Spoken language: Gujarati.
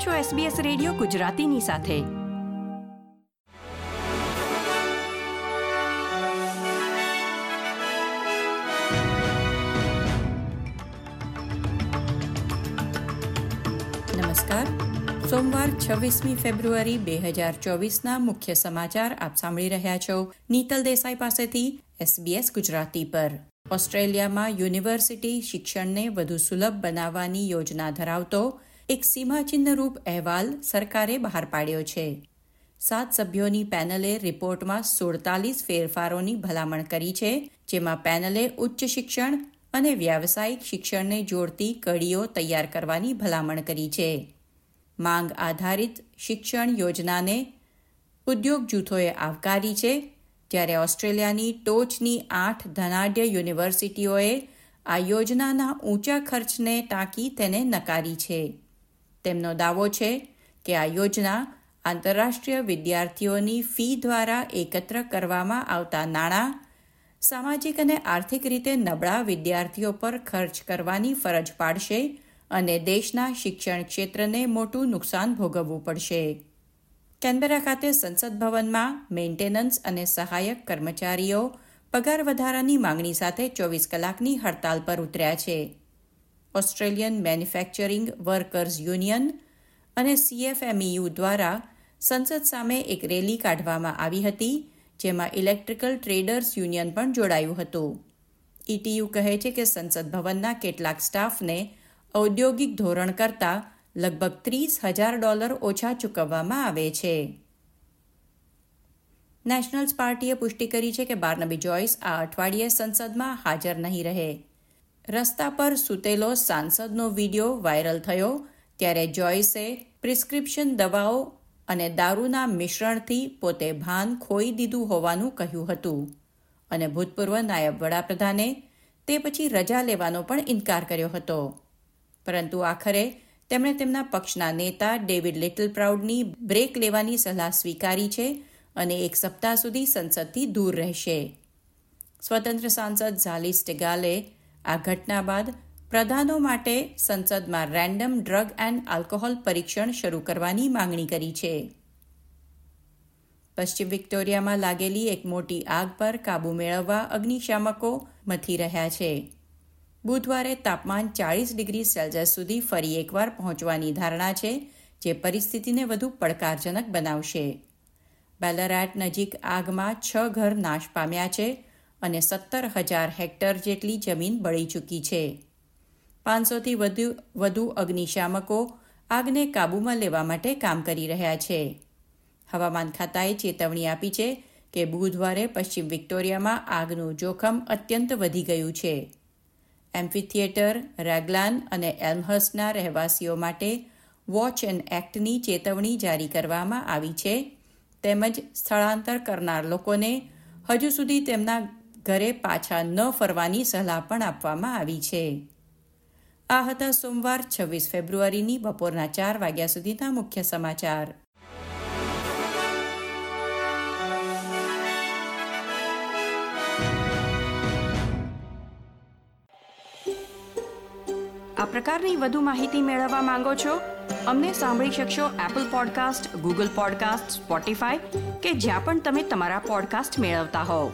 આપ છો SBS રેડિયો ગુજરાતીની સાથે. નમસ્કાર. સોમવાર છવ્વીસમી ફેબ્રુઆરી બે હજાર ચોવીસના મુખ્ય સમાચાર આપ સાંભળી રહ્યા છો નીતલ દેસાઈ પાસેથી SBS ગુજરાતી પર. ઓસ્ટ્રેલિયામાં યુનિવર્સિટી શિક્ષણને વધુ સુલભ બનાવવાની યોજના ધરાવતો એક સીમાચિહ્નરૂપ અહેવાલ સરકારે બહાર પાડ્યો છે. સાત સભ્યોની પેનલે રિપોર્ટમાં સુડતાલીસ ફેરફારોની ભલામણ કરી છે, જેમાં પેનલે ઉચ્ચ શિક્ષણ અને વ્યાવસાયિક શિક્ષણને જોડતી કડીઓ તૈયાર કરવાની ભલામણ કરી છે. માંગ આધારિત શિક્ષણ યોજનાને ઉદ્યોગ જૂથોએ આવકારી છે, જ્યારે ઓસ્ટ્રેલિયાની ટોચની આઠ ધનાઢ્ય યુનિવર્સિટીઓએ આ યોજનાના ઊંચા ખર્ચને ટાંકી તેને નકારી છે. તેમનો દાવો છે કે આ યોજના આંતરરાષ્ટ્રીય વિદ્યાર્થીઓની ફી દ્વારા એકત્ર કરવામાં આવતા નાણાં, સામાજિક અને આર્થિક રીતે નબળા વિદ્યાર્થીઓ પર ખર્ચ કરવાની ફરજ પાડશે અને દેશના શિક્ષણ ક્ષેત્રને મોટું નુકસાન ભોગવવું પડશે. કેનબેરા ખાતે સંસદ ભવનમાં મેન્ટેનન્સ અને સહાયક કર્મચારીઓ પગાર વધારાની માંગણી સાથે ચોવીસ કલાકની હડતાલ પર ઉતર્યા છે. ઓસ્ટ્રેલિયન મેન્યુફેક્ચરિંગ વર્કર્સ યુનિયન અને સીએફએમઈયુ દ્વારા સંસદ સામે એક રેલી કાઢવામાં આવી હતી, જેમાં ઇલેક્ટ્રિકલ ટ્રેડર્સ યુનિયન પણ જોડાયું હતું. ઇટીયુ કહે છે કે સંસદ ભવનના કેટલાક સ્ટાફને ઔદ્યોગિક ધોરણ કરતાં લગભગ ત્રીસ હજાર ડોલર ઓછા ચૂકવવામાં આવે છે. નેશનલ્સ પાર્ટીએ પુષ્ટિ કરી છે કે બાર્નબી જોઈસ આ અઠવાડિયે સંસદમાં હાજર નહીં રહે. રસ્તા પર સૂતેલો સાંસદનો વીડિયો વાયરલ થયો, ત્યારે જોઈસે પ્રિસ્ક્રિપ્શન દવાઓ અને દારૂના મિશ્રણથી પોતે ભાન ખોઈ દીધું હોવાનું કહ્યું હતું. અને ભૂતપૂર્વ નાયબ વડાપ્રધાને તે પછી રજા લેવાનો પણ ઇનકાર કર્યો હતો. પરંતુ આખરે તેમણે તેમના પક્ષના નેતા ડેવિડ લિટલ પ્રાઉડની બ્રેક લેવાની સલાહ સ્વીકારી છે અને એક સપ્તાહ સુધી સંસદથી દૂર રહેશે. સ્વતંત્ર સાંસદ ઝાલી સ્ટેગાલે આ ઘટના બાદ પ્રધાનો માટે સંસદમાં રેન્ડમ ડ્રગ એન્ડ આલ્કોહોલ પરીક્ષણ શરૂ કરવાની માંગણી કરી છે. પશ્ચિમ વિક્ટોરિયામાં લાગેલી એક મોટી આગ પર કાબૂ મેળવવા અગ્નિશામકો મથી રહ્યા છે. બુધવારે તાપમાન ચાળીસ ડિગ્રી સેલ્સિયસ સુધી ફરી એકવાર પહોંચવાની ધારણા છે, જે પરિસ્થિતિને વધુ પડકારજનક બનાવશે. બેલરાટ નજીક આગમાં છ ઘર નાશ પામ્યા છે અને સત્તર હજાર હેક્ટર જેટલી જમીન બળી ચૂકી છે. પાંચસોથી વધુ વધુ અગ્નિશામકો આગને કાબૂમાં લેવા માટે કામ કરી રહ્યા છે. હવામાન ખાતાએ ચેતવણી આપી છે કે બુધવારે પશ્ચિમ વિક્ટોરિયામાં આગનું જોખમ અત્યંત વધી ગયું છે. એમ્ફીથિયેટર, રેગલાન અને એલ્મહર્સના રહેવાસીઓ માટે વોચ એન્ડ એક્ટની ચેતવણી જારી કરવામાં આવી છે. તેમજ સ્થળાંતર કરનાર લોકોને હજુ સુધી તેમના ઘરે પાછા ન ફરવાની સલાહ પણ આપવામાં આવી છે. આ હતા સોમવાર, છવ્વીસ ફેબ્રુઆરીની બપોરના ચાર વાગ્યા સુધીના મુખ્ય સમાચાર. આ પ્રકારની વધુ માહિતી મેળવવા માંગો છો? અમને સાંભળી શકશો Apple podcast Google podcast Spotify કે જ્યાં પણ તમે તમારા પોડકાસ્ટ મેળવતા હોવ.